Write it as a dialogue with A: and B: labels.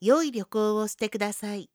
A: 良い旅行をしてください。